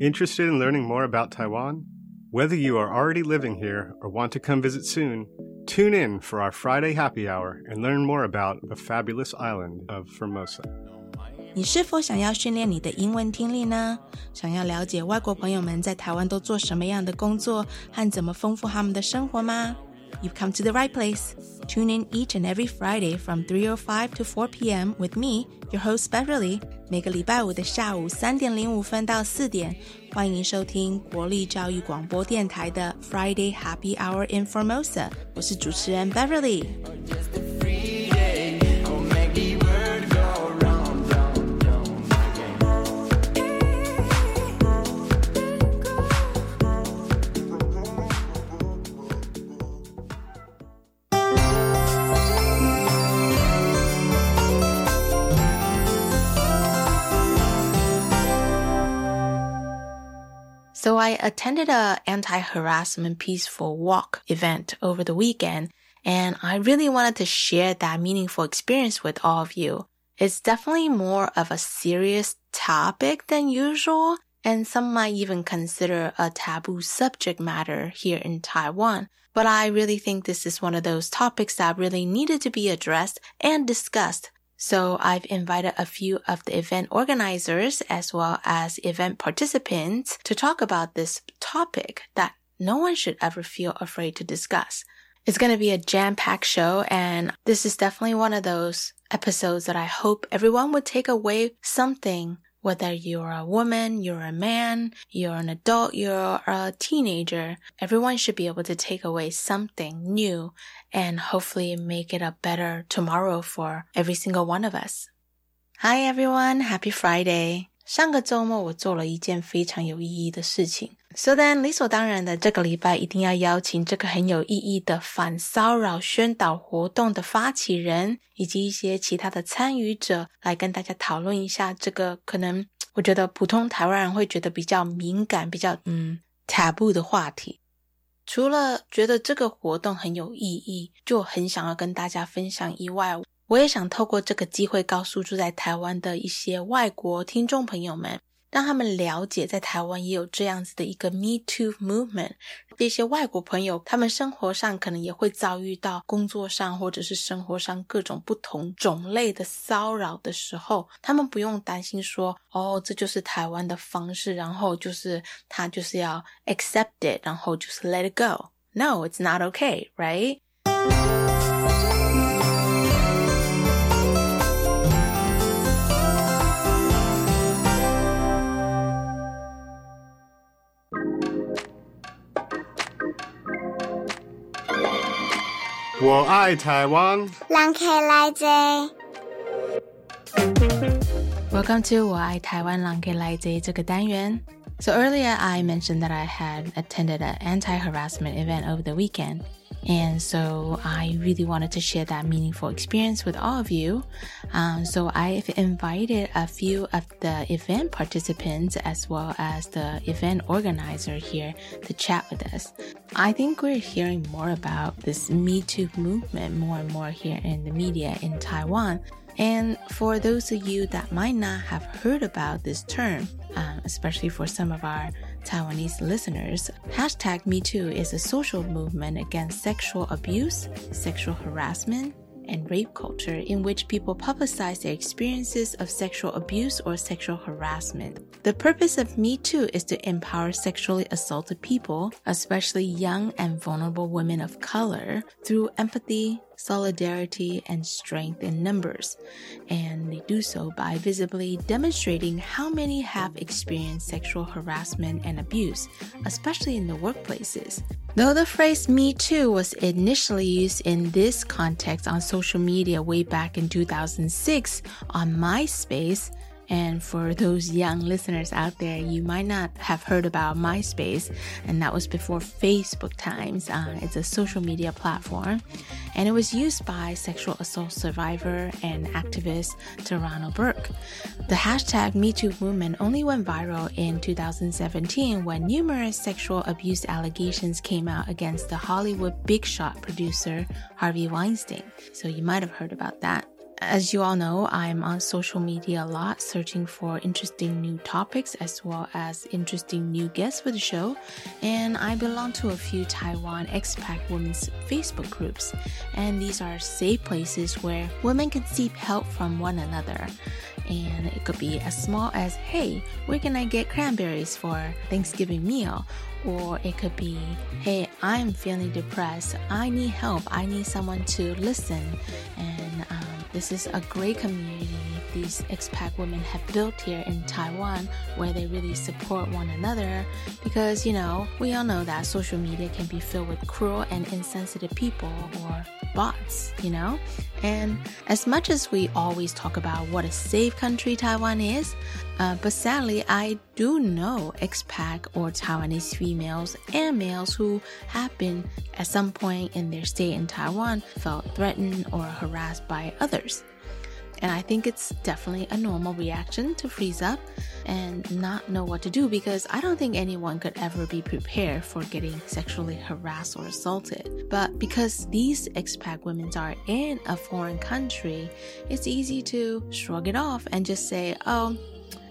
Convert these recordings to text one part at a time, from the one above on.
Interested in learning more about Taiwan? Whether you are already living here or want to come visit soon, tune in for our Friday happy hour and learn more about the fabulous island of Formosa. 你是否想要训练你的英文听力呢？想要了解外国朋友们在台湾都做什么样的工作和怎么丰富他们的生活吗 ？You've come to the right place. Tune in each and every Friday from 3:05 to 4 p.m. with me, your host Beverly. 每个礼拜五的下午三点零五分到四点，欢迎收听国立教育广播电台的 Friday Happy Hour in Formosa。我是主持人 Beverly。 So I attended a anti-harassment peaceful walk event over the weekend, and I really wanted to share that meaningful experience with all of you. It's definitely more of a serious topic than usual, and some might even consider a taboo subject matter here in Taiwan. But I really think this is one of those topics that really needed to be addressed and discussed so I've invited a few of the event organizers as well as event participants to talk about this topic that no one should ever feel afraid to discuss. It's going to be a jam-packed show and this is definitely one of those episodes that I hope everyone would take away something whether you're a woman, you're a man, you're an adult, you're a teenager, everyone should be able to take away something new and hopefully make it a better tomorrow for every single one of us. Hi everyone, happy Friday! 上个周末我做了一件非常有意义的事情，so then 理所当然的这个礼拜一定要邀请这个很有意义的反骚扰宣导活动的发起人以及一些其他的参与者来跟大家讨论一下这个可能我觉得普通台湾人会觉得比较敏感、比较嗯 taboo 的话题。除了觉得这个活动很有意义，就很想要跟大家分享以外，我也想透过这个机会告诉住在台湾的一些外国听众朋友们。让他们了解，在台湾也有这样子的一个 Me Too movement。这些外国朋友，他们生活上可能也会遭遇到工作上或者是生活上各种不同种类的骚扰的时候，他们不用担心说，哦，这就是台湾的方式，然后就是他就是要 accept it，然后就是 let it go。No, it's not okay, 我爱台湾。让开来者。Welcome to 我爱台湾让开来者这个单元。So earlier I mentioned that I had attended an anti-harassment event over the weekend. And so I really wanted to share that meaningful experience with all of you. Um, so I've invited a few of the event participants as well as the event organizer here to chat with us. I think we're hearing more about this Me Too movement more and more here in the media in Taiwan. And for those of you that might not have heard about this term, um, especially for some of our Taiwanese listeners, hashtag MeToo is a social movement against sexual abuse, sexual harassment, and rape culture in which people publicize their experiences of sexual abuse or sexual harassment. The purpose of Me Too is to empower sexually assaulted people, especially young and vulnerable women of color, through empathy, solidarity, and strength in numbers. And they do so by visibly demonstrating how many have experienced sexual harassment and abuse, especially in the workplaces. Though the phrase Me Too was initially used in this context on social media way back in 2006 on MySpace, and for those young listeners out there, you might not have heard about MySpace, and that was before Facebook times. Uh, it's a social media platform, and it was used by sexual assault survivor and activist Tarana Burke. The hashtag MeToo movement only went viral in 2017 when numerous sexual abuse allegations came out against the Hollywood big shot producer Harvey Weinstein. So you might have heard about that. As you all know, I'm on social media a lot, searching for interesting new topics as well as interesting new guests for the show. And I belong to a few Taiwan expat women's Facebook groups. And these are safe places where women can seek help from one another. And it could be as small as, hey, where can I get cranberries for Thanksgiving meal? Or it could be, hey, I'm feeling depressed. I need help. I need someone to listen. And um, this is a great community these expat women have built here in Taiwan where they really support one another because, you know, we all know that social media can be filled with cruel and insensitive people or bots, you know? And as much as we always talk about what a safe country Taiwan is, uh, but sadly, I do know expat or Taiwanese females and males who have been at some point in their stay in Taiwan felt threatened or harassed by others. And I think it's definitely a normal reaction to freeze up and not know what to do because I don't think anyone could ever be prepared for getting sexually harassed or assaulted. But because these expat women are in a foreign country, it's easy to shrug it off and just say, oh,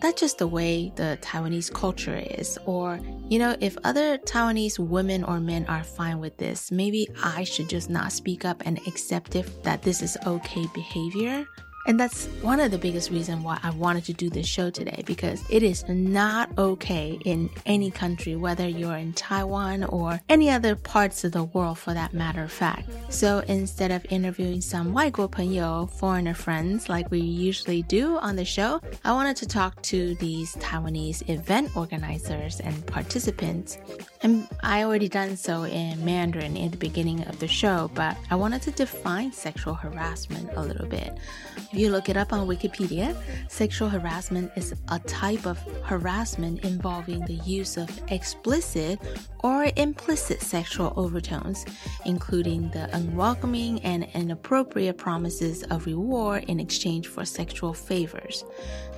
that's just the way the Taiwanese culture is. Or, you know, if other Taiwanese women or men are fine with this, maybe I should just not speak up and accept it that this is okay behavior. And that's one of the biggest reasons why I wanted to do this show today because it is not okay in any country, whether you're in Taiwan or any other parts of the world for that matter of fact. So instead of interviewing some 外国朋友, foreigner friends like we usually do on the show, I wanted to talk to these Taiwanese event organizers and participants. And I already done so in Mandarin at the beginning of the show, but I wanted to define sexual harassment a little bit. If you look it up on Wikipedia, sexual harassment is a type of harassment involving the use of explicit or implicit sexual overtones, including the unwelcoming and inappropriate promises of reward in exchange for sexual favors.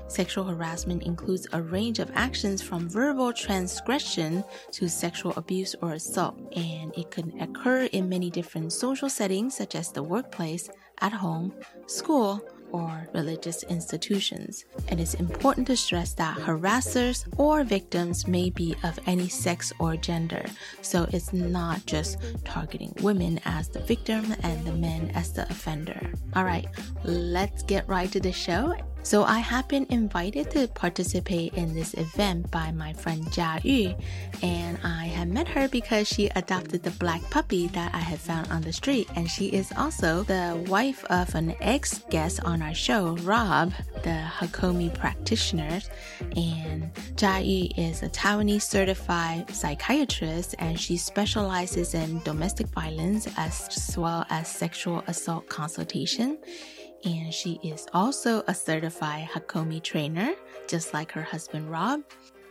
Sexual harassment includes a range of actions from verbal transgression to sexual abuse or assault, and it can occur in many different social settings such as the workplace, at home, school, or religious institutions. And It is important to stress that harassers or victims may be of any sex or gender, so it's not just targeting women as the victim and the men as the offender. All right, let's get right to the show so I have been invited to participate in this event by my friend Jia Yu, and I have met her because she adopted the black puppy that I had found on the street, and she is also the wife of an ex-guest on our show, Rob, the Hakomi practitioner, and Jia Yu is a Taiwanese certified psychiatrist, and she specializes in domestic violence as well as sexual assault consultation and she is also a certified Hakomi trainer, just like her husband Rob.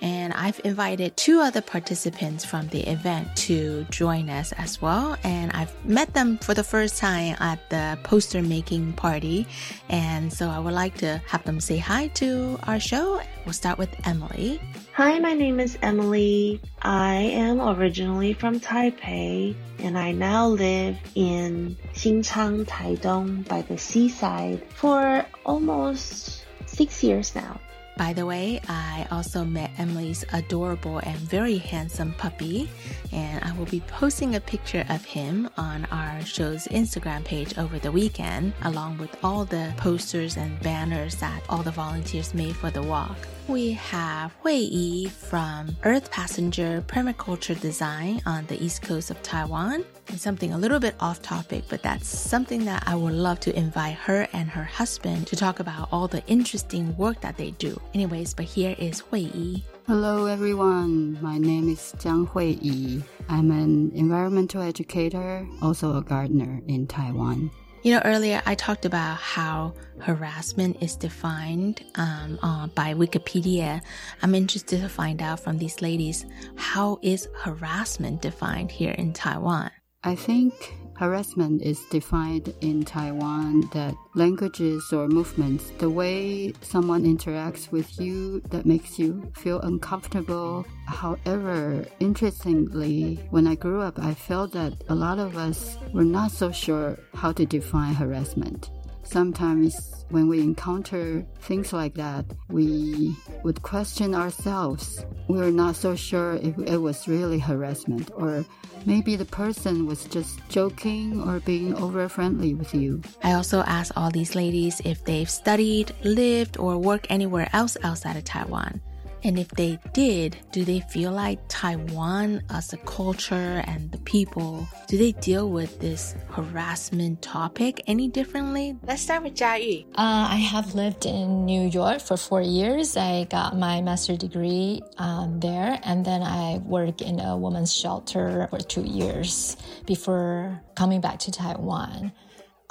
And I've invited two other participants from the event to join us as well. And I've met them for the first time at the poster making party. And so I would like to have them say hi to our show. We'll start with Emily. Hi, my name is Emily. I am originally from Taipei and I now live in Xinchang, Taidong by the seaside for almost six years now. By the way, I also met Emily's adorable and very handsome puppy, and I will be posting a picture of him on our show's Instagram page over the weekend, along with all the posters and banners that all the volunteers made for the walk. We have Hui Yi from Earth Passenger Permaculture Design on the east coast of Taiwan something a little bit off topic, but that's something that I would love to invite her and her husband to talk about all the interesting work that they do. Anyways, but here is Hui Yi. Hello everyone, my name is Jiang Hui Yi. I'm an environmental educator, also a gardener in Taiwan. You know, earlier I talked about how harassment is defined um, uh, by Wikipedia. I'm interested to find out from these ladies how is harassment defined here in Taiwan? I think harassment is defined in Taiwan that languages or movements, the way someone interacts with you that makes you feel uncomfortable. However, interestingly, when I grew up, I felt that a lot of us were not so sure how to define harassment. Sometimes when we encounter things like that, we would question ourselves. We're not so sure if it was really harassment or maybe the person was just joking or being over friendly with you. I also asked all these ladies if they've studied, lived, or worked anywhere else outside of Taiwan. And if they did, do they feel like Taiwan as a culture and the people, do they deal with this harassment topic any differently? Let's start with Jia Yu. Uh, I have lived in New York for four years. I got my master's degree um, there, and then I worked in a women's shelter for two years before coming back to Taiwan.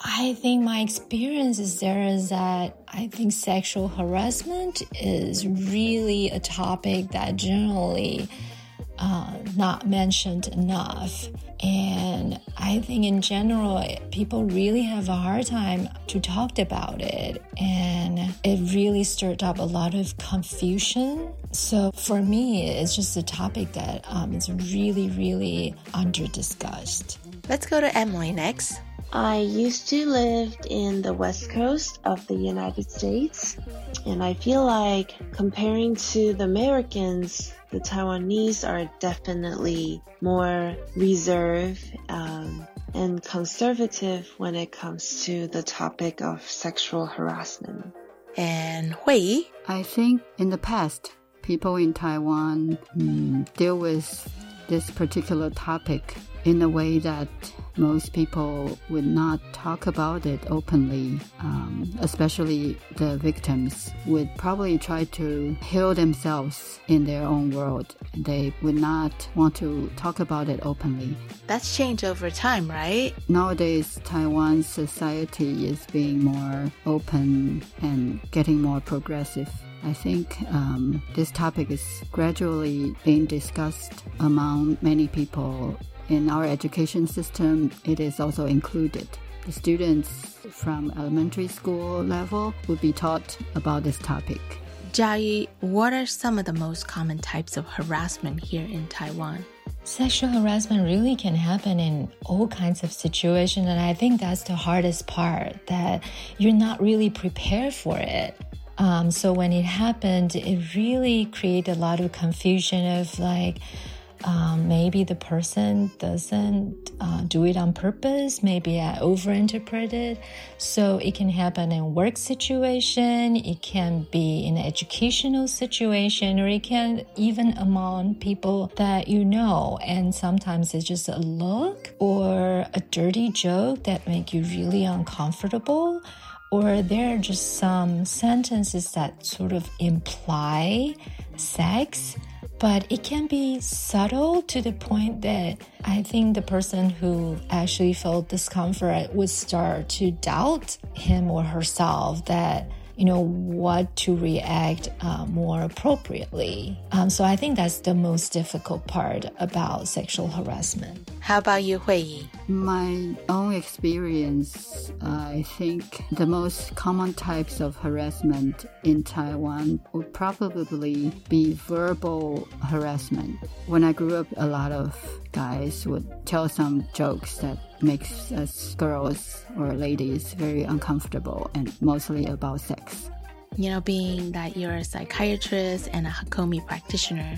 I think my experience is there is that I think sexual harassment is really a topic that generally uh, not mentioned enough. And I think in general, people really have a hard time to talk about it. And it really stirred up a lot of confusion. So for me, it's just a topic that um, is really, really under discussed. Let's go to Emily next. I used to live in the west coast of the United States, and I feel like comparing to the Americans, the Taiwanese are definitely more reserved um, and conservative when it comes to the topic of sexual harassment. And Hui, I think in the past, people in Taiwan mm, deal with this particular topic in a way that most people would not talk about it openly, um, especially the victims would probably try to heal themselves in their own world. They would not want to talk about it openly. That's changed over time, right? Nowadays, Taiwan society is being more open and getting more progressive. I think um, this topic is gradually being discussed among many people in our education system, it is also included. The students from elementary school level would be taught about this topic. Jia, what are some of the most common types of harassment here in Taiwan? Sexual harassment really can happen in all kinds of situations, and I think that's the hardest part that you're not really prepared for it. Um, so when it happened, it really created a lot of confusion of like, um, maybe the person doesn't uh, do it on purpose. Maybe I overinterpreted. So it can happen in work situation. It can be in educational situation, or it can even among people that you know. And sometimes it's just a look or a dirty joke that make you really uncomfortable. Or there are just some sentences that sort of imply sex but it can be subtle to the point that I think the person who actually felt discomfort would start to doubt him or herself that you know what to react uh, more appropriately. Um, so I think that's the most difficult part about sexual harassment. How about you, Hui My own experience, uh, I think the most common types of harassment in Taiwan would probably be verbal harassment. When I grew up, a lot of guys would tell some jokes that makes us girls or ladies very uncomfortable and mostly about sex. You know, being that you're a psychiatrist and a Hakomi practitioner,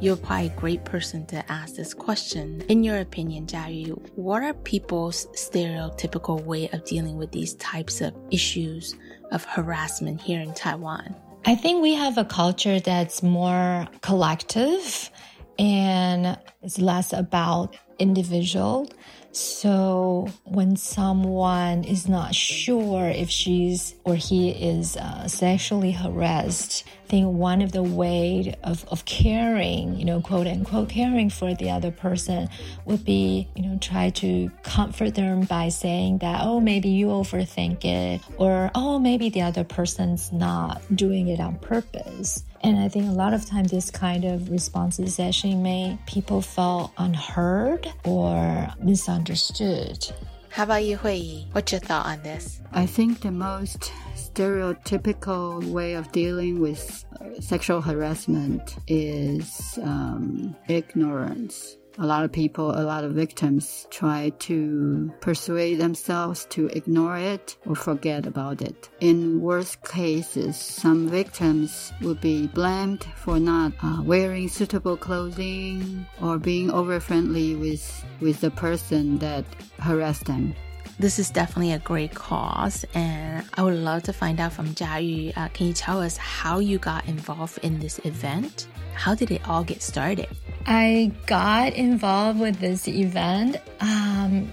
you're probably a great person to ask this question. In your opinion, Jia Yu, what are people's stereotypical way of dealing with these types of issues of harassment here in Taiwan? I think we have a culture that's more collective and it's less about individual. So when someone is not sure if she's or he is uh, sexually harassed, think one of the way of, of caring, you know, quote unquote caring for the other person would be, you know, try to comfort them by saying that, oh, maybe you overthink it, or oh, maybe the other person's not doing it on purpose. And I think a lot of times this kind of responses actually make people feel unheard or misunderstood. How about you, Hui What's your thought on this? I think the most stereotypical way of dealing with uh, sexual harassment is um, ignorance. A lot of people, a lot of victims try to persuade themselves to ignore it or forget about it. In worst cases, some victims would be blamed for not uh, wearing suitable clothing or being over friendly with, with the person that harassed them. This is definitely a great cause, and I would love to find out from Jia Uh, can you tell us how you got involved in this event? How did it all get started? I got involved with this event. Um,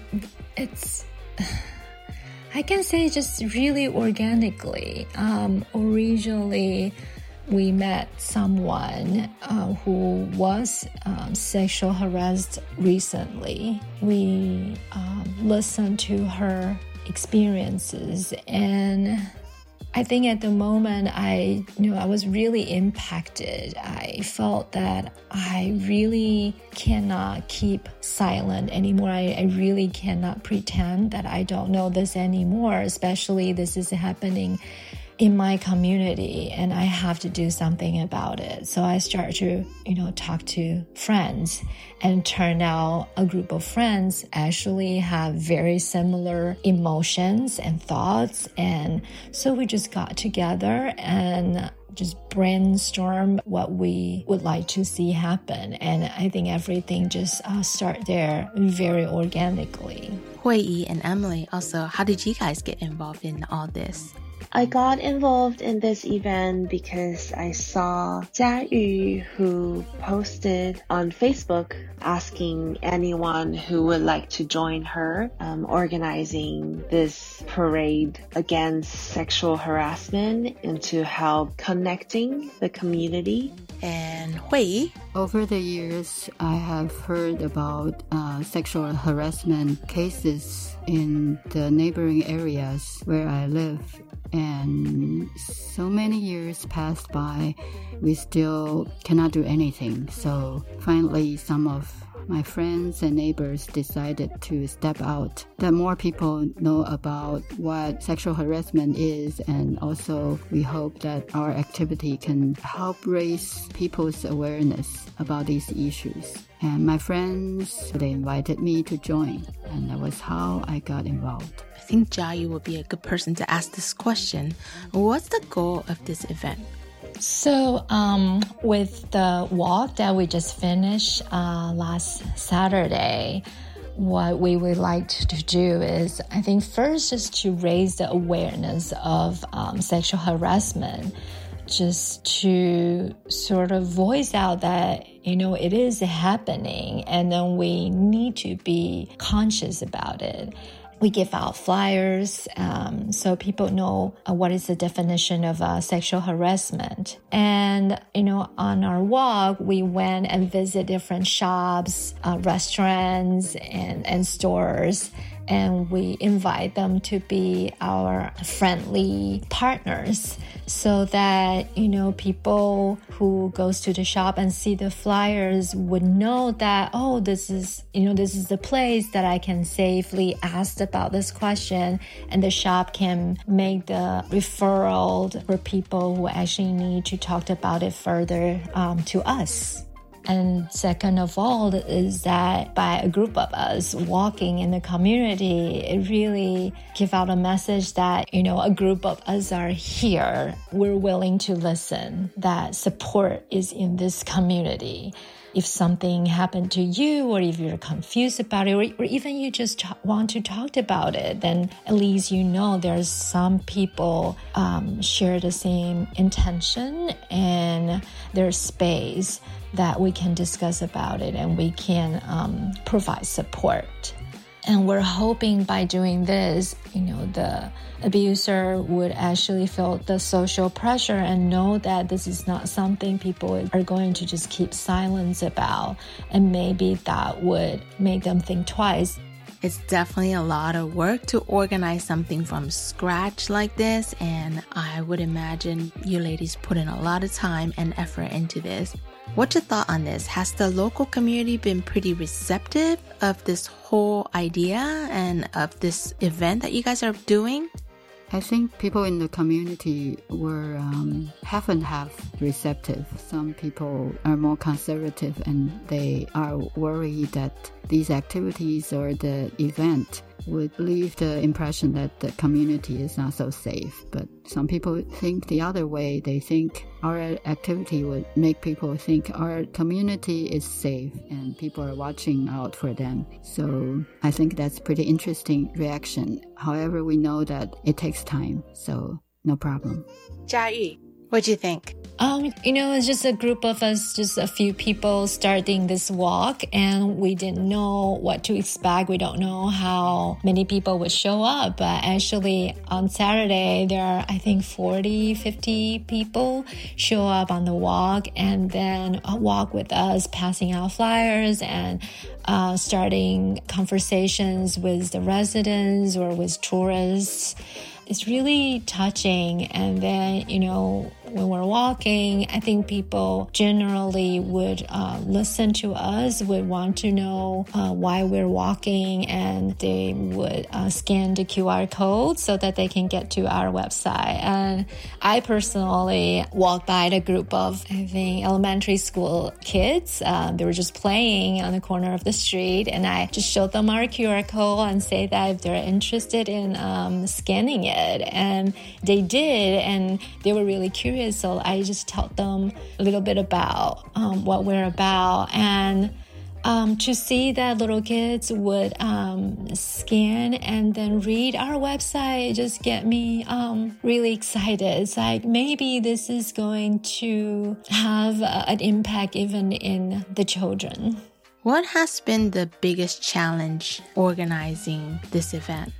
it's, I can say just really organically. Um, originally, we met someone uh, who was um, sexual harassed recently. We um, listened to her experiences and I think at the moment I you know I was really impacted. I felt that I really cannot keep silent anymore. I, I really cannot pretend that I don't know this anymore, especially this is happening in my community and I have to do something about it. So I start to, you know, talk to friends and turn out a group of friends actually have very similar emotions and thoughts. And so we just got together and just brainstorm what we would like to see happen. And I think everything just uh, start there very organically. Hui Yi and Emily, also, how did you guys get involved in all this? I got involved in this event because I saw Jia Yu who posted on Facebook asking anyone who would like to join her um, organizing this parade against sexual harassment and to help connecting the community. And Hui Over the years, I have heard about uh, sexual harassment cases in the neighboring areas where I live and so many years passed by, we still cannot do anything. So finally, some of my friends and neighbors decided to step out that more people know about what sexual harassment is and also we hope that our activity can help raise people's awareness about these issues and my friends they invited me to join and that was how i got involved I think Jia would be a good person to ask this question. What's the goal of this event? So, um, with the walk that we just finished uh, last Saturday, what we would like to do is, I think, first is to raise the awareness of um, sexual harassment, just to sort of voice out that, you know, it is happening and then we need to be conscious about it we give out flyers um, so people know uh, what is the definition of uh, sexual harassment. And, you know, on our walk, we went and visit different shops, uh, restaurants, and, and stores and we invite them to be our friendly partners so that you know people who goes to the shop and see the flyers would know that oh this is you know this is the place that I can safely ask about this question and the shop can make the referral for people who actually need to talk about it further um, to us. And second of all, is that by a group of us walking in the community, it really give out a message that, you know, a group of us are here. We're willing to listen, that support is in this community if something happened to you or if you're confused about it or, or even you just want to talk about it then at least you know there's some people um, share the same intention and there's space that we can discuss about it and we can um, provide support. And we're hoping by doing this, you know, the abuser would actually feel the social pressure and know that this is not something people are going to just keep silence about. And maybe that would make them think twice. It's definitely a lot of work to organize something from scratch like this, and I would imagine you ladies put in a lot of time and effort into this. What's your thought on this? Has the local community been pretty receptive of this whole idea and of this event that you guys are doing? I think people in the community were um, half and half receptive. Some people are more conservative and they are worried that these activities or the event would leave the impression that the community is not so safe. But some people think the other way. They think our activity would make people think our community is safe and people are watching out for them. So I think that's pretty interesting reaction. However, we know that it takes time. So no problem. Jia what do you think? Um, you know, it's just a group of us, just a few people starting this walk, and we didn't know what to expect. We don't know how many people would show up. But actually, on Saturday, there are, I think, 40, 50 people show up on the walk and then walk with us, passing out flyers and uh, starting conversations with the residents or with tourists it's really touching. And then, you know, when we're walking, I think people generally would uh, listen to us, would want to know uh, why we're walking, and they would uh, scan the QR code so that they can get to our website. And I personally walked by the group of, I think, elementary school kids. Uh, they were just playing on the corner of the street, and I just showed them our QR code and say that if they're interested in um, scanning it. And they did, and they were really curious. So I just told them a little bit about um, what we're about. And um, to see that little kids would um, scan and then read our website just get me um, really excited. It's like maybe this is going to have uh, an impact even in the children. What has been the biggest challenge organizing this event?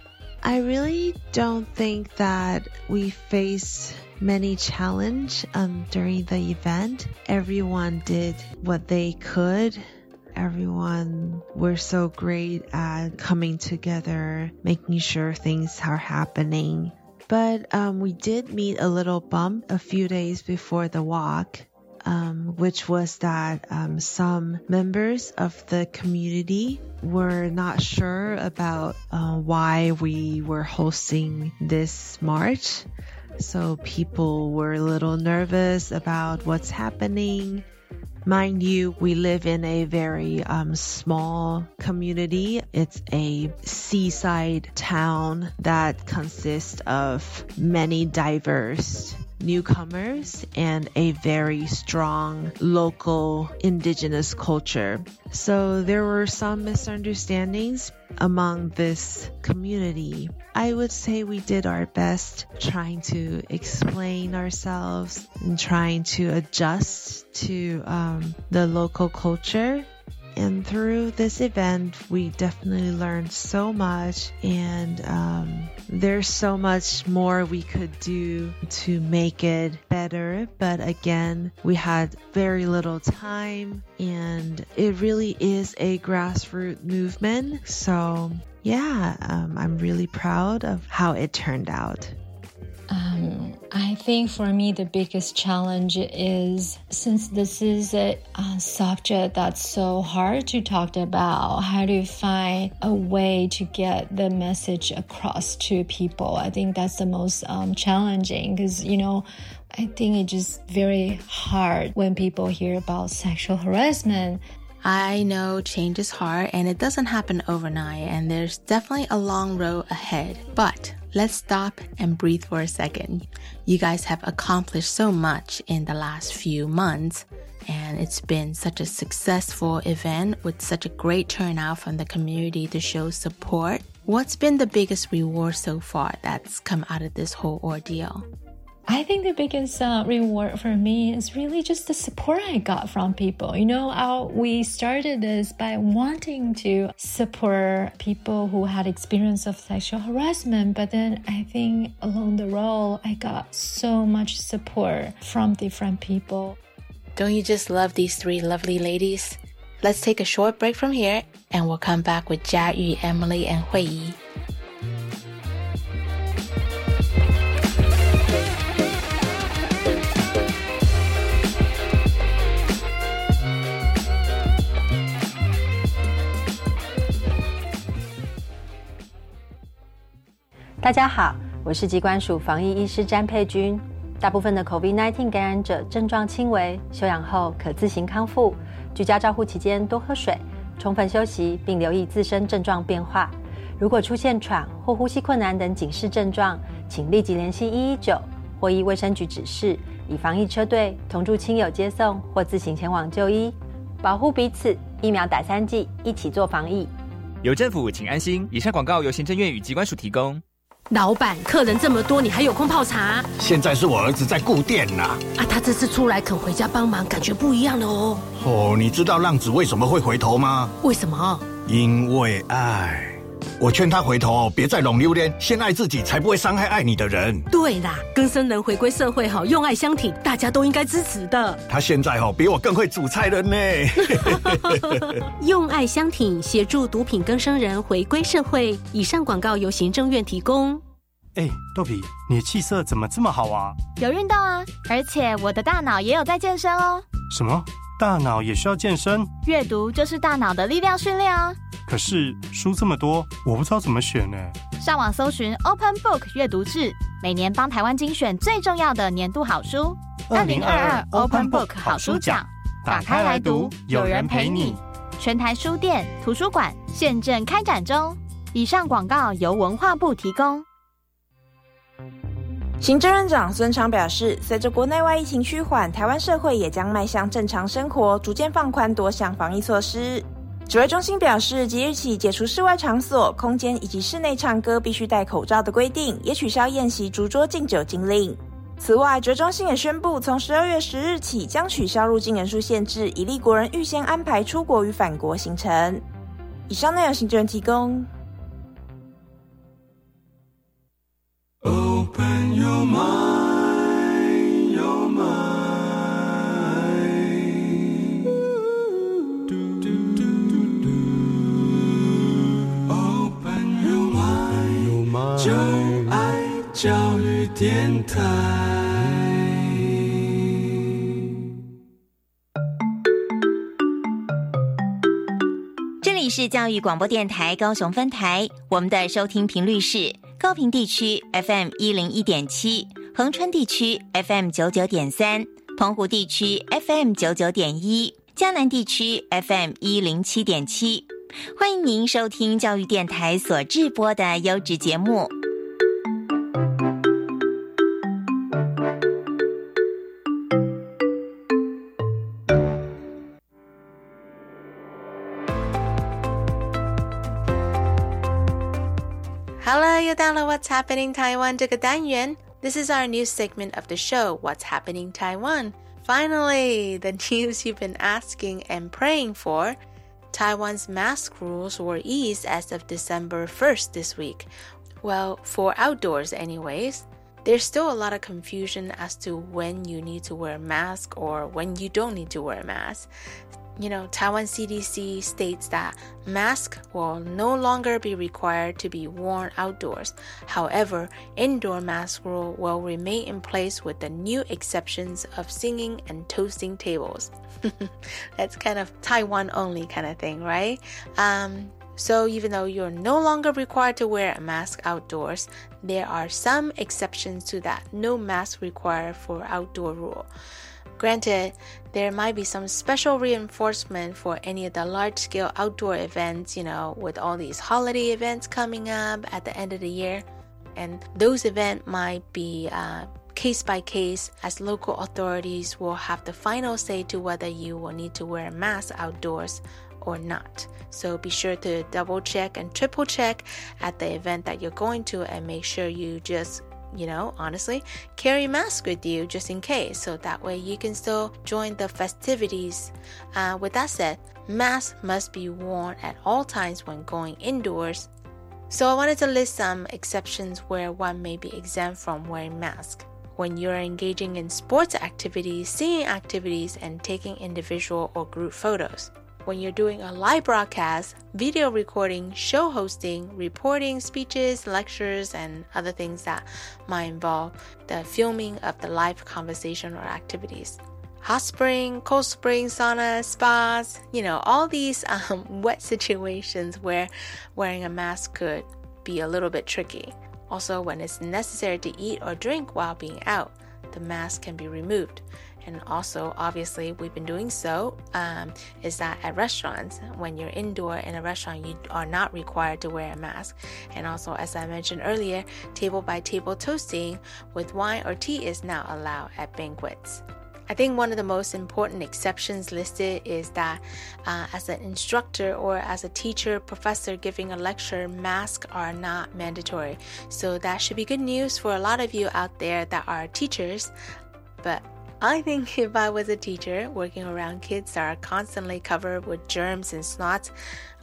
I really don't think that we face many challenge um, during the event. Everyone did what they could. Everyone were so great at coming together, making sure things are happening. But um, we did meet a little bump a few days before the walk um, which was that um, some members of the community were not sure about uh, why we were hosting this march. So people were a little nervous about what's happening. Mind you, we live in a very um, small community. It's a seaside town that consists of many diverse newcomers and a very strong local indigenous culture. So there were some misunderstandings among this community. I would say we did our best trying to explain ourselves and trying to adjust to um, the local culture and through this event, we definitely learned so much, and um, there's so much more we could do to make it better. But again, we had very little time, and it really is a grassroots movement. So, yeah, um, I'm really proud of how it turned out. Um, I think for me, the biggest challenge is since this is a, a, subject that's so hard to talk about, how do you find a way to get the message across to people? I think that's the most um, challenging because, you know, I think it's just very hard when people hear about sexual harassment. I know change is hard and it doesn't happen overnight, and there's definitely a long road ahead. But let's stop and breathe for a second. You guys have accomplished so much in the last few months, and it's been such a successful event with such a great turnout from the community to show support. What's been the biggest reward so far that's come out of this whole ordeal? I think the biggest uh, reward for me is really just the support I got from people. You know, our, we started this by wanting to support people who had experience of sexual harassment, but then I think along the road, I got so much support from different people. Don't you just love these three lovely ladies? Let's take a short break from here, and we'll come back with Jia Yu, Emily, and Hui Yi. 大家好，我是疾管署防疫医师詹佩君。大部分的 COVID-19 感染者症状轻微，休养后可自行康复。居家照护期间多喝水，充分休息，并留意自身症状变化。如果出现喘或呼吸困难等警示症状，请立即联系一一九或依卫生局指示，以防疫车队同住亲友接送或自行前往就医，保护彼此。疫苗打三剂，一起做防疫。有政府，请安心。以上广告由行政院与机关署提供。老板，客人这么多，你还有空泡茶？现在是我儿子在顾店呢。啊，他这次出来肯回家帮忙，感觉不一样了哦。哦，你知道浪子为什么会回头吗？为什么？因为爱。我劝他回头，别再拢榴莲，先爱自己，才不会伤害爱你的人。对啦，更生人回归社会哈，用爱相挺，大家都应该支持的。他现在哈，比我更会煮菜了呢。用爱相挺，协助毒品更生人回归社会。以上广告由行政院提供。哎，豆皮，你的气色怎么这么好啊？有运动啊，而且我的大脑也有在健身哦。什么？大脑也需要健身？阅读就是大脑的力量训练哦。可是书这么多，我不知道怎么选呢。上网搜寻 Open Book 阅读志，每年帮台湾精选最重要的年度好书。二零二二 Open Book 好书奖，打开来读，有人陪你。全台书店、图书馆现正开展中。以上广告由文化部提供。行政院长孙昌表示，随着国内外疫情趋缓，台湾社会也将迈向正常生活，逐渐放宽多项防疫措施。指挥中心表示，即日起解除室外场所、空间以及室内唱歌必须戴口罩的规定，也取消宴席、烛桌敬酒禁令。此外，指挥中心也宣布，从十二月十日起将取消入境人数限制，以利国人预先安排出国与返国行程。以上内容，行政提供。Your mind, your mind. Open your mind, 就爱教育电台。这里是教育广播电台高雄分台，我们的收听频率是。高平地区 FM 一零一点七，恒春地区 FM 九九点三，澎湖地区 FM 九九点一，江南地区 FM 一零七点七。欢迎您收听教育电台所制播的优质节目。又到了 What's Happening Taiwan 这个单元。This is our new segment of the show, What's Happening Taiwan. Finally, the news you've been asking and praying for. Taiwan's mask rules were eased as of December 1st this week. Well, for outdoors, anyways. There's still a lot of confusion as to when you need to wear a mask or when you don't need to wear a mask you know, Taiwan CDC states that masks will no longer be required to be worn outdoors. However, indoor mask rule will remain in place with the new exceptions of singing and toasting tables. That's kind of Taiwan only kind of thing, right? Um, so, even though you're no longer required to wear a mask outdoors, there are some exceptions to that no mask required for outdoor rule. Granted, there might be some special reinforcement for any of the large scale outdoor events, you know, with all these holiday events coming up at the end of the year. And those events might be uh, case by case, as local authorities will have the final say to whether you will need to wear a mask outdoors or not. So be sure to double check and triple check at the event that you're going to and make sure you just you know, honestly, carry mask with you just in case, so that way you can still join the festivities. Uh, with that said, masks must be worn at all times when going indoors. So I wanted to list some exceptions where one may be exempt from wearing mask. When you're engaging in sports activities, singing activities, and taking individual or group photos when you're doing a live broadcast, video recording, show hosting, reporting speeches, lectures, and other things that might involve the filming of the live conversation or activities. Hot spring, cold spring, sauna, spas, you know, all these um, wet situations where wearing a mask could be a little bit tricky. Also, when it's necessary to eat or drink while being out, the mask can be removed. And also, obviously, we've been doing so. Um, is that at restaurants, when you're indoor in a restaurant, you are not required to wear a mask. And also, as I mentioned earlier, table by table toasting with wine or tea is now allowed at banquets. I think one of the most important exceptions listed is that uh, as an instructor or as a teacher, professor giving a lecture, masks are not mandatory. So that should be good news for a lot of you out there that are teachers. But I think if I was a teacher working around kids that are constantly covered with germs and snots,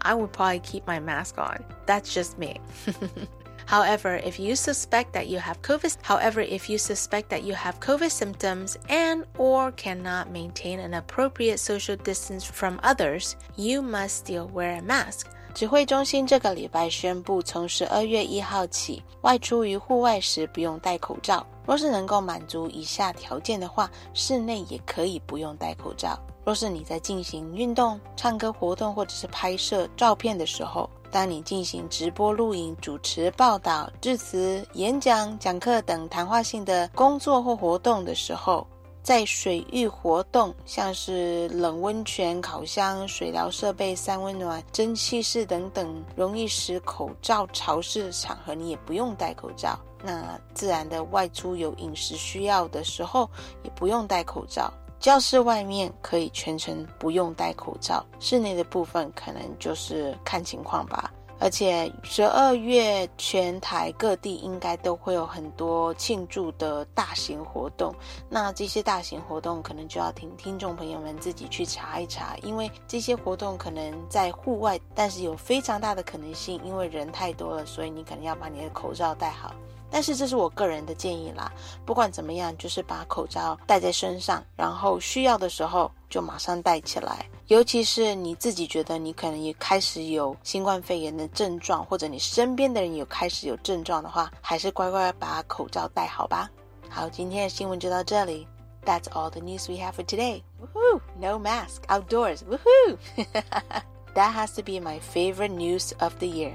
I would probably keep my mask on. That's just me. However, if you suspect that you have COVID, however, if you suspect that you have COVID symptoms and or cannot maintain an appropriate social distance from others, you must still wear a mask. 指挥中心这个礼拜宣布，从十二月一号起，外出于户外时不用戴口罩。若是能够满足以下条件的话，室内也可以不用戴口罩。若是你在进行运动、唱歌活动或者是拍摄照片的时候，当你进行直播录影、主持报道、致辞、演讲、讲课等谈话性的工作或活动的时候，在水域活动，像是冷温泉、烤箱、水疗设备、三温暖、蒸汽室等等，容易使口罩潮湿的场合，你也不用戴口罩。那自然的外出有饮食需要的时候，也不用戴口罩。教室外面可以全程不用戴口罩，室内的部分可能就是看情况吧。而且十二月全台各地应该都会有很多庆祝的大型活动，那这些大型活动可能就要听听众朋友们自己去查一查，因为这些活动可能在户外，但是有非常大的可能性，因为人太多了，所以你可能要把你的口罩戴好。但是这是我个人的建议啦，不管怎么样，就是把口罩戴在身上，然后需要的时候就马上戴起来。尤其是你自己觉得你可能也开始有新冠肺炎的症状，或者你身边的人有开始有症状的话，还是乖乖把口罩戴好吧。好，今天的新闻就到这里。That's all the news we have for today. Woohoo! No mask outdoors. Woohoo! That has to be my favorite news of the year.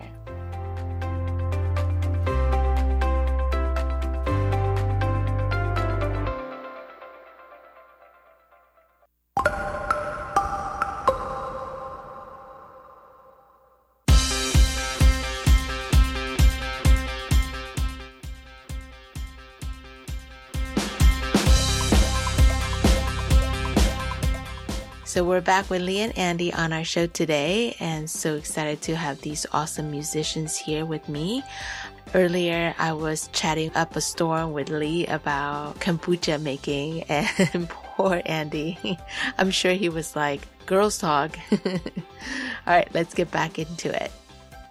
So we're back with Li and Andy on our show today, and so excited to have these awesome musicians here with me. Earlier, I was chatting up a storm with Li about kombucha making, and poor Andy. I'm sure he was like, girls talk. All right, let's get back into it.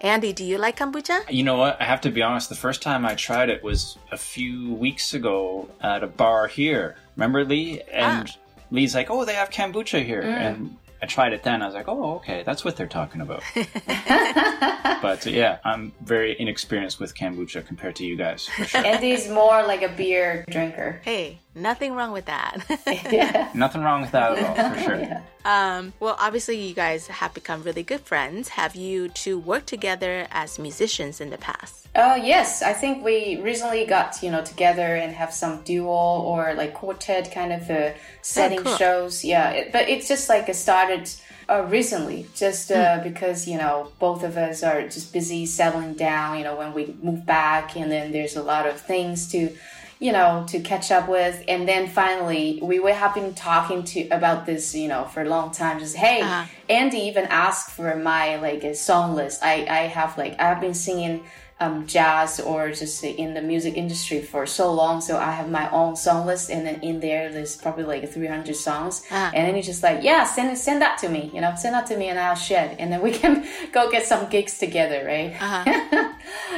Andy, do you like kombucha? You know what? I have to be honest. The first time I tried it was a few weeks ago at a bar here. Remember, Li? And ah. Li's like, "Oh, they have kombucha here," mm. and I tried it then. I was like, "Oh, okay, that's what they're talking about." but yeah, I'm very inexperienced with kombucha compared to you guys. For sure. Andy's more like a beer drinker. Hey, nothing wrong with that. yeah. Nothing wrong with that at all, for sure. Yeah. Um, well, obviously, you guys have become really good friends. Have you two worked together as musicians in the past? Uh, yes, I think we recently got you know together and have some duo or like quartet kind of uh, setting oh, cool. shows. Yeah, it, but it's just like it started uh, recently, just uh, mm. because you know both of us are just busy settling down. You know, when we move back, and then there's a lot of things to you know, to catch up with. And then finally, we were having talking to about this, you know, for a long time. Just hey, uh-huh. Andy even asked for my like a song list. I I have like I've been singing um, jazz or just in the music industry for so long. So I have my own song list, and then in there there's probably like 300 songs. Ah. And then he's just like, yeah, send send that to me, you know, send that to me, and I'll share, and then we can go get some gigs together, right? Uh-huh.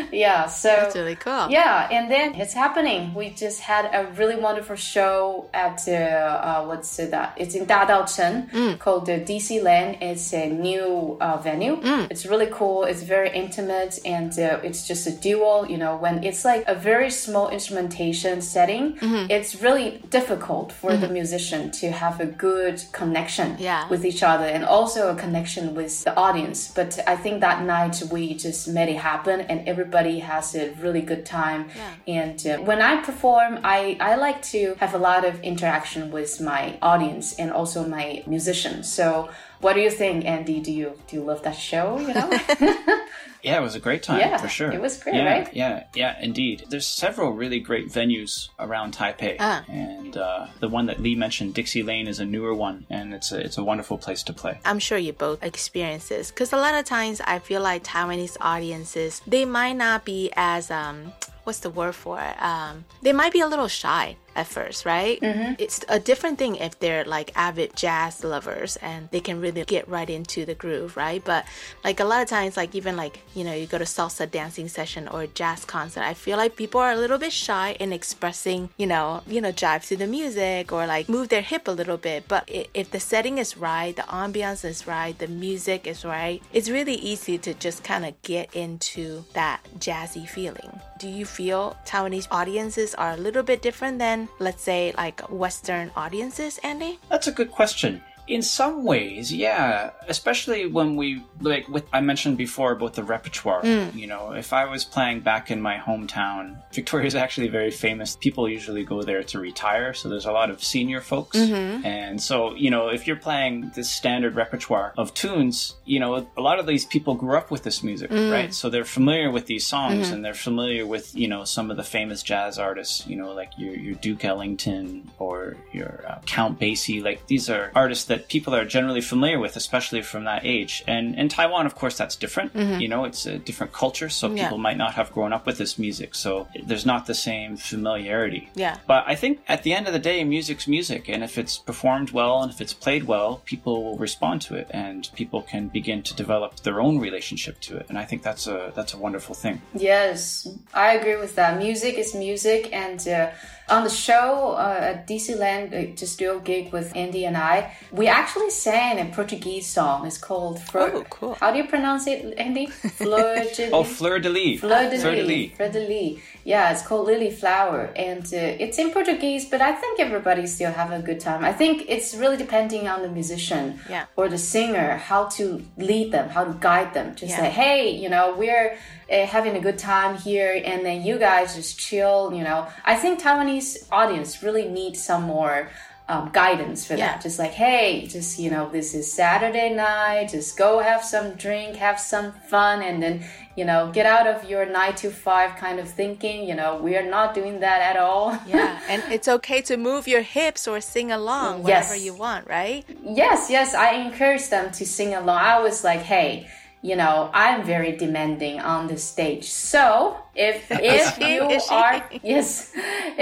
yeah, so that's really cool. Yeah, and then it's happening. We just had a really wonderful show at uh, uh, what's it that? It's in Dadaocheng mm. called the DC Land. It's a new uh, venue. Mm. It's really cool. It's very intimate, and uh, it's just a dual, you know, when it's like a very small instrumentation setting, mm-hmm. it's really difficult for mm-hmm. the musician to have a good connection yeah. with each other and also a connection with the audience. But I think that night we just made it happen and every everybody has a really good time. And uh, when I perform, I, I like to have a lot of interaction with my audience and also my musicians. So what do you think, Andy? Do you do you love that show? You know? Yeah, it was a great time Yeah, for sure. it was great, yeah, right? Yeah, yeah, indeed. There's several really great venues around Taipei, Ah. and uh, the one that Li mentioned, Dixie Lane, is a newer one, and it's a it's a wonderful place to play. I'm sure you both experience this because a lot of times I feel like Taiwanese audiences they might not be as um what's the word for it um they might be a little shy at first, right? Mm-hmm. It's a different thing if they're like avid jazz lovers and they can really get right into the groove, right? But like a lot of times, like even like, you know, you go to salsa dancing session or a jazz concert, I feel like people are a little bit shy in expressing, you know, you know, jive to the music or like move their hip a little bit. But if the setting is right, the ambiance is right, the music is right, it's really easy to just kind of get into that jazzy feeling. Do you feel Taiwanese audiences are a little bit different than, let's say, like Western audiences, Andy? That's a good question. In some ways, yeah. Especially when we like with I mentioned before about the repertoire. Mm. You know, if I was playing back in my hometown, Victoria is actually very famous. People usually go there to retire, so there's a lot of senior folks. Mhm. And so, you know, if you're playing this standard repertoire of tunes, you know, a lot of these people grew up with this music, Mm. right? So they're familiar with these songs Mhm. and they're familiar with, you know, some of the famous jazz artists, you know, like your, your Duke Ellington or your uh, Count Basie. Like these are artists that people are generally familiar with, especially from that age. And in Taiwan, of course, that's different. Mhm. You know, it's a different culture. So Yeah. people might not have grown up with this music. So there's not the same familiarity. Yeah. But I think at the end of the day, music's music, and if it's performed well and if it's played well, people will respond to it, and people can begin to develop their own relationship to it. And I think that's a that's a wonderful thing. Yes, I agree with that. Music is music, and uh, on the show uh, at DC-Land, uh, just duo gig with Andy and I, we actually sang a Portuguese song. It's called Fleur. Oh, cool. How do you pronounce it, Andy? Fleur de Oh, fleur de lis. Fleur de Fleur de lis. lis. Fleur de lis. Yeah, it's called Lily Flower, and uh, it's in Portuguese. But I think everybody still have a good time. I think it's really depending on the musician Yeah. or the singer how to lead them, how to guide them. Just Yeah. say, hey, you know, we're uh, having a good time here, and then you guys just chill. You know, I think Taiwanese audience really need some more. Um, guidance for Yeah. that just like hey just you know this is saturday night just go have some drink have some fun and then you know get out of your nine to five kind of thinking you know we are not doing that at all Yeah, and it's okay to move your hips or sing along Yes. you want, right? Yes, yes, I encourage them to sing along. I was like, hey, you know, I'm very demanding on the stage. So if if you are yes,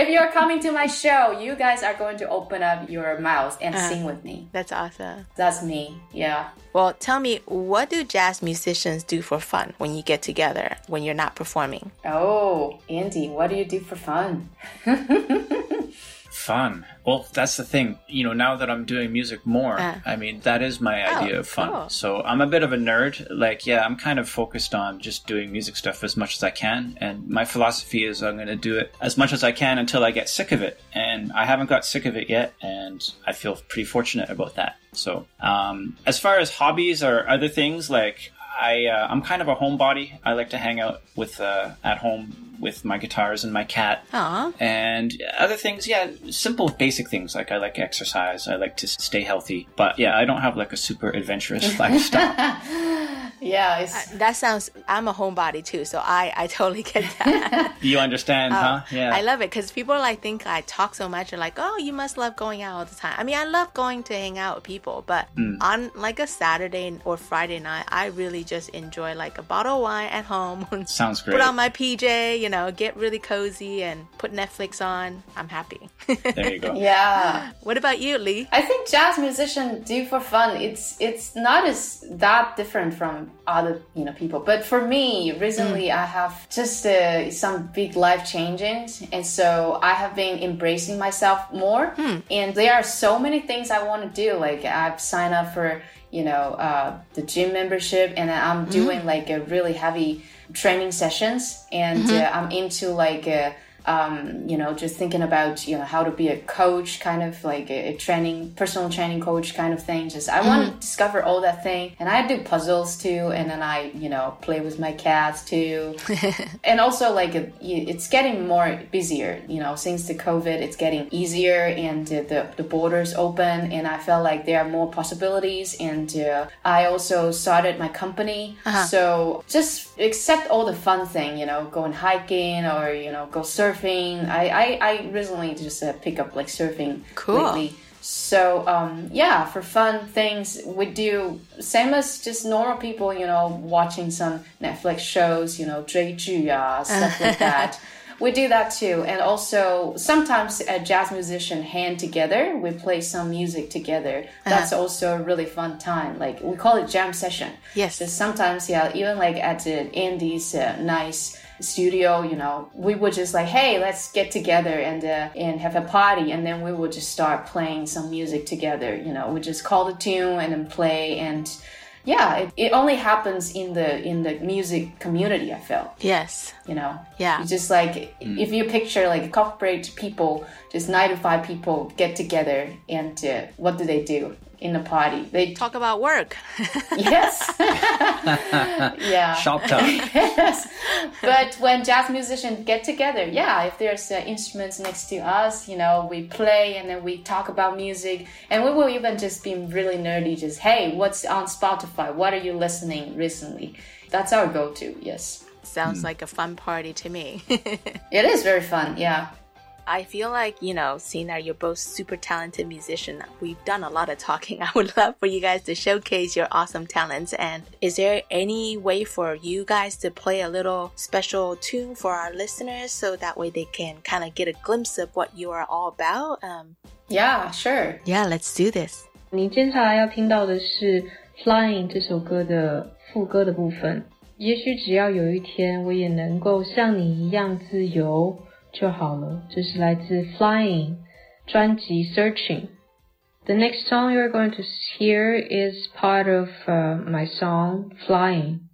if you're coming to my show, you guys are going to open up your mouths and Uh-huh. sing with me. That's awesome. That's me. Yeah. Well, tell me, what do jazz musicians do for fun when you get together when you're not performing? Oh, Andy, what do you do for fun? Fun. Well, that's the thing. You know, now that I'm doing music more, Uh. I mean, that is my Oh, idea of fun. cool. So I'm a bit of a nerd. Like, yeah, I'm kind of focused on just doing music stuff as much as I can. And my philosophy is I'm going to do it as much as I can until I get sick of it. And I haven't got sick of it yet. And I feel pretty fortunate about that. So, um, as far as hobbies or other things, like, I, uh, I'm kind of a homebody. I like to hang out with, uh, at home with my guitars and my cat. Aw. And other things, yeah, simple, basic things like I like exercise, I like to stay healthy. But yeah, I don't have like a super adventurous lifestyle. Yeah, it's Uh, That sounds. I'm a homebody too, so I I totally get that. You understand, huh? Yeah. I love it because people like think I talk so much and like, oh, you must love going out all the time. I mean, I love going to hang out with people, but Mm. on like a Saturday or Friday night, I really just enjoy like a bottle of wine at home. Sounds great. Put on my PJ, you know, get really cozy and put Netflix on. I'm happy. There you go. yeah. What about you, Li? I think jazz musicians do for fun. It's it's not as that different from other you know people. But for me, recently I have just uh, some big life changings, and so I have been embracing myself more. And there are so many things I want to do. Like I've signed up for you know uh, the gym membership, and I'm doing like a really heavy training sessions, and uh, I'm into like. Um, you know, just thinking about, you know, how to be a coach, kind of like a, a training, personal training coach kind of thing. Just, I want to discover all that thing. And I do puzzles too. And then I, you know, play with my cats too. and also like it, it's getting more busier, you know, since the COVID, it's getting easier and uh, the, the borders open. And I felt like there are more possibilities. And uh, I also started my company. Uh-huh. So just accept all the fun thing, you know, going hiking or, you know, go surfing I, I, I recently just uh, pick up like surfing Cool. lately. So um, yeah, for fun things we do same as just normal people, you know, watching some Netflix shows, you know, 追剧啊, stuff like that. We do that too, and also sometimes a jazz musician hand together. We play some music together. That's also a really fun time. Like we call it jam session. Yes. Just sometimes, yeah, even like at the Andy's uh, nice studio, you know, we would just like, hey, let's get together and uh, and have a party, and then we would just start playing some music together. You know, we just call the tune and then play, and yeah, it, it only happens in the in the music community. I felt, Yes. you know, Yeah. you just like if you picture like corporate people, just nine to five people get together, and uh, what do they do in a party? They Talk about work. yes. yeah. Shop talk. yes. But when jazz musicians get together, yeah, if there's uh, instruments next to us, you know, we play and then we talk about music, and we will even just be really nerdy. Just hey, what's on Spotify? What are you listening recently? That's our go-to. Yes. Sounds like a fun party to me. It is very fun. Yeah. I feel like, you know, seeing that you're both super talented musicians, we've done a lot of talking. I would love for you guys to showcase your awesome talents. And is there any way for you guys to play a little special tune for our listeners so that way they can kind of get a glimpse of what you are all about? Um, Yeah. Sure. yeah, let's do this. 你接下来要听到的是《Flying》这首歌的副歌的部分。也许只要有一天我也能够像你一样自由 就好了。这是来自《Flying》专辑《Searching》。The next song you're going to hear is part of uh, my song Flying.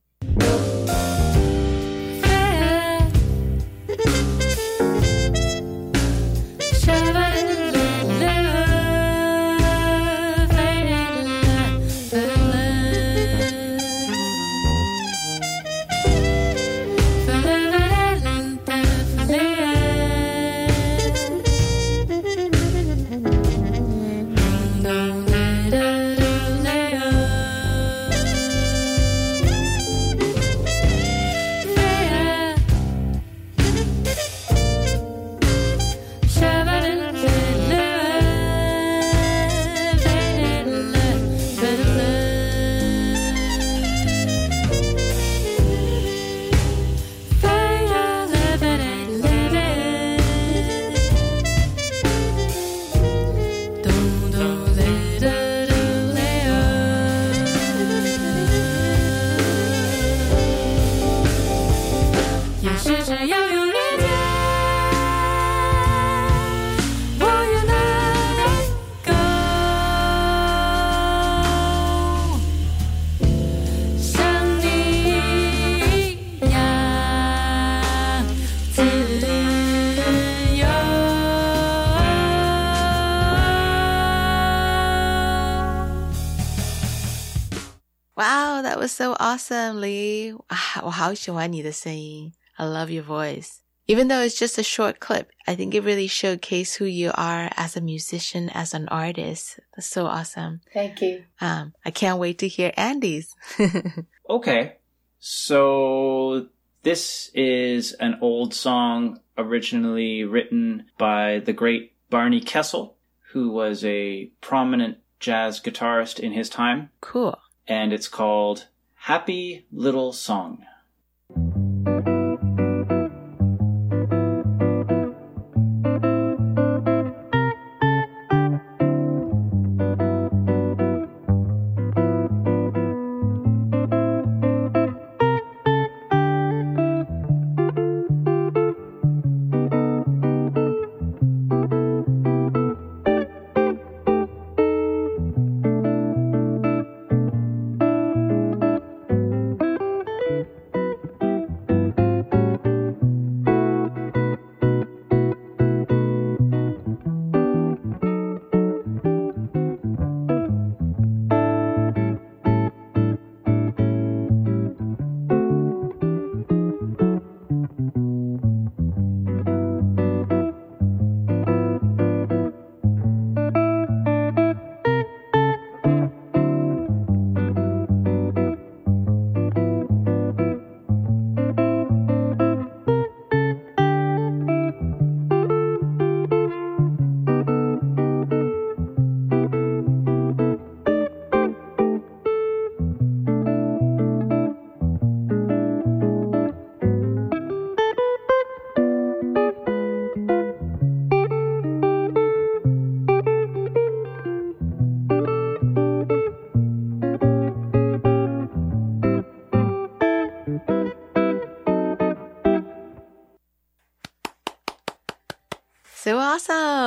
awesome, Li. 我好喜欢你的声音. I love your voice. Even though it's just a short clip, I think it really showcased who you are as a musician, as an artist. That's so awesome. Thank you. Um, I can't wait to hear Andy's. okay. So this is an old song originally written by the great Barney Kessel, who was a prominent jazz guitarist in his time. Cool. And it's called Happy Little Song.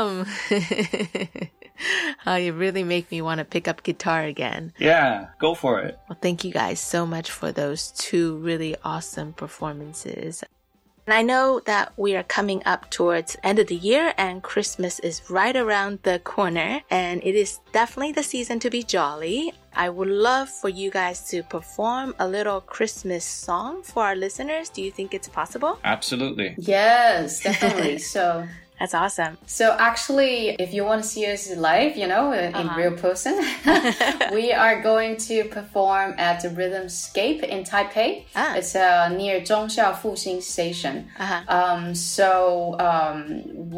Awesome. oh, you really make me want to pick up guitar again. Yeah, go for it. Well, thank you guys so much for those two really awesome performances. And I know that we are coming up towards end of the year and Christmas is right around the corner and it is definitely the season to be jolly. I would love for you guys to perform a little Christmas song for our listeners. Do you think it's possible? Absolutely. Yes, definitely. so that's awesome. So actually, if you want to see us live, you know, in uh -huh. real person, we are going to perform at the Rhythmscape in Taipei. Ah. It's uh, near Zhongxiao Fuxing Station. Uh -huh. um, so um,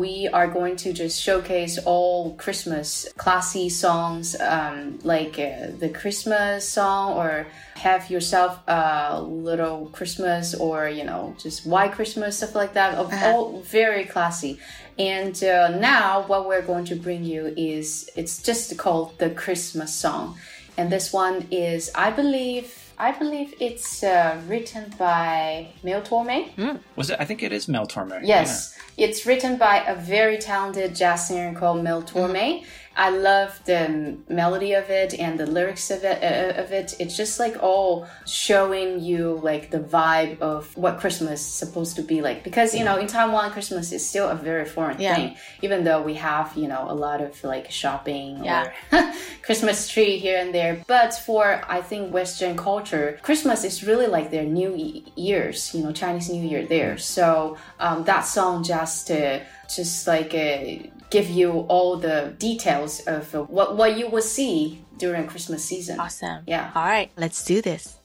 we are going to just showcase all Christmas classy songs, um, like uh, the Christmas song or have yourself a little Christmas or, you know, just white Christmas, stuff like that. -huh. All very classy. And uh, now what we're going to bring you is it's just called the Christmas song, and this one is I believe I believe it's uh, written by Mel Torme. Mm. Was it? I think it is Mel Torme. Yes, yeah. it's written by a very talented jazz singer called Mel Torme. Mm. I love the melody of it and the lyrics of it. Uh, of it, it's just like all showing you like the vibe of what Christmas is supposed to be like. Because you know, in Taiwan, Christmas is still a very foreign yeah. thing. Even though we have you know a lot of like shopping yeah. or Christmas tree here and there, but for I think Western culture, Christmas is really like their New Year's. You know, Chinese New Year there. So um, that song just uh, just like. Uh, give you all the details of uh, what, what you will see during Christmas season. Awesome. Yeah. All right, let's do this.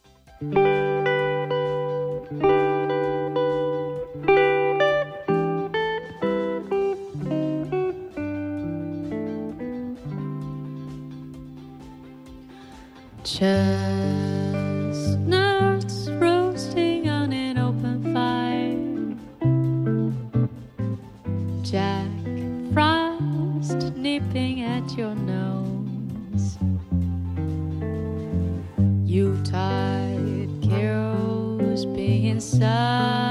Chestnuts Yuletide carols being sung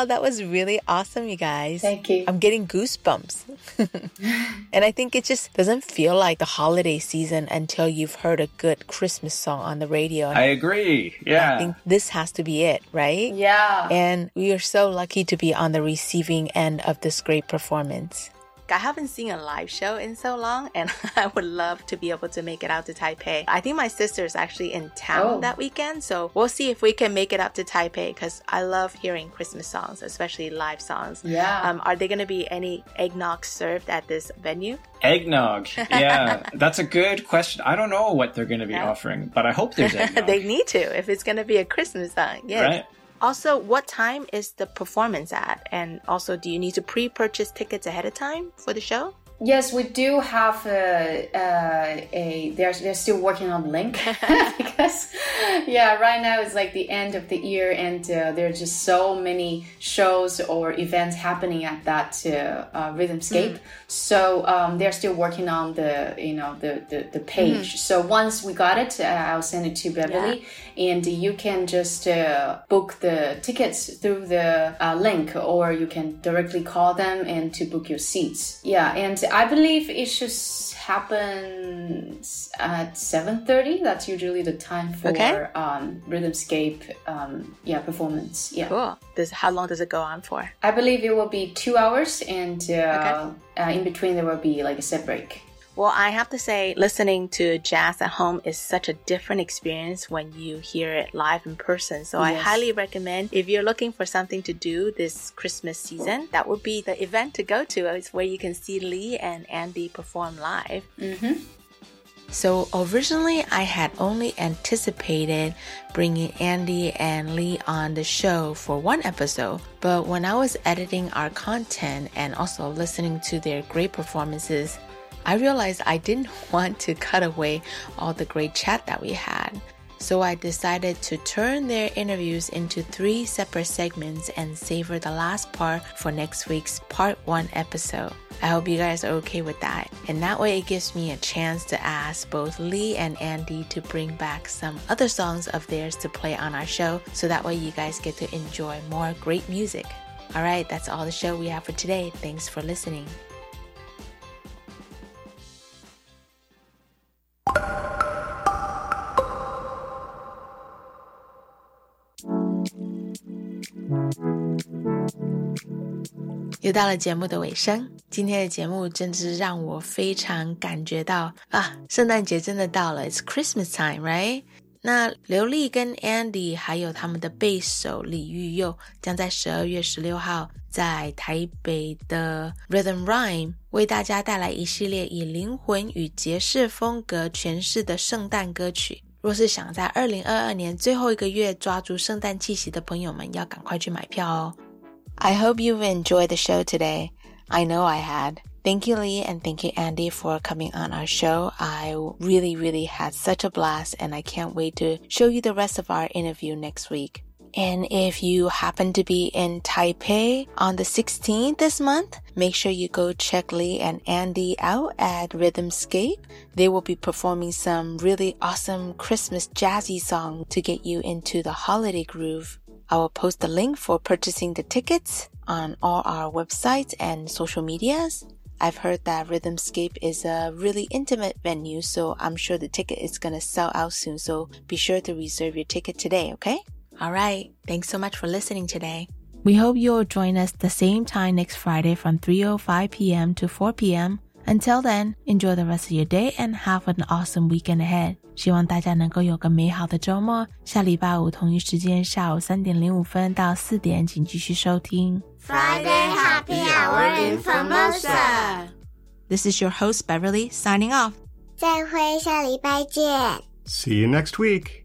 wow, that was really awesome, you guys. Thank you. I'm getting goosebumps. and I think it just doesn't feel like the holiday season until you've heard a good Christmas song on the radio. I agree. Yeah. I think this has to be it, right? Yeah. And we are so lucky to be on the receiving end of this great performance. I haven't seen a live show in so long, and I would love to be able to make it out to Taipei. I think my sister is actually in town Oh. that weekend, so we'll see if we can make it up to Taipei because I love hearing Christmas songs, especially live songs. Yeah. Um, are there going to be any eggnog served at this venue? Eggnog. Yeah, that's a good question. I don't know what they're going to be offering, but I hope there's eggnog. they need to if it's going to be a Christmas song. Yes. Right. Also, what time is the performance at? And also, do you need to pre-purchase tickets ahead of time for the show? Yes, we do have a, uh, a they're they're still working on link because yeah, right now it's like the end of the year and uh, there are just so many shows or events happening at that uh, uh, Rhythmscape. So um, they're still working on the you know the the, the page. Mhm. So once we got it, uh, I'll send it to Beverly, and you can just uh, book the tickets through the uh, link, or you can directly call them and to book your seats. Yeah, and I believe it should happen at seven thirty. That's usually the time for Okay. um, Rhythmscape. Um, yeah, performance. Yeah. Cool. Does how long does it go on for? I believe it will be two hours, and uh, uh, in between there will be like a set break. Well, I have to say, listening to jazz at home is such a different experience when you hear it live in person. So I highly recommend if you're looking for something to do this Christmas season, that would be the event to go to. It's where you can see Li and Andy perform live. Mm-hmm. So originally, I had only anticipated bringing Andy and Li on the show for one episode, but when I was editing our content and also listening to their great performances, I realized I didn't want to cut away all the great chat that we had. So I decided to turn their interviews into three separate segments and savor the last part for next week's part one episode. I hope you guys are okay with that. And that way it gives me a chance to ask both Li and Andy to bring back some other songs of theirs to play on our show so that way you guys get to enjoy more great music. All right, that's all the show we have for today. Thanks for listening. 又到了节目的尾声，今天的节目真是让我非常感觉到啊，圣诞节真的到了，It's Christmas time, right？那刘丽跟 Andy 还有他们的贝手李玉佑将在十二月十六号在台北的 Rhythm Rhyme 为大家带来一系列以灵魂与爵士风格诠释的圣诞歌曲。若是想在二零二二年最后一个月抓住圣诞气息的朋友们，要赶快去买票哦。I hope you've enjoyed the show today. I know I had. Thank you, Li, and thank you, Andy, for coming on our show. I really, really had such a blast, and I can't wait to show you the rest of our interview next week. And if you happen to be in Taipei on the 16th this month, make sure you go check Li and Andy out at Rhythmscape. They will be performing some really awesome Christmas jazzy song to get you into the holiday groove. I will post the link for purchasing the tickets on all our websites and social medias. I've heard that Rhythmscape is a really intimate venue, so I'm sure the ticket is going to sell out soon. So be sure to reserve your ticket today, okay? All right. Thanks so much for listening today. We hope you'll join us the same time next Friday from 3:05 p.m. to 4 p.m. Until then, enjoy the rest of your day and have an awesome weekend ahead. 希望大家能够有个美好的周末。下礼拜五同一时间下午三点零五分到四点，请继续收听 Friday Happy Hour in Formosa。 This is your host Beverly signing off. 再会，下礼拜见。 See you next week.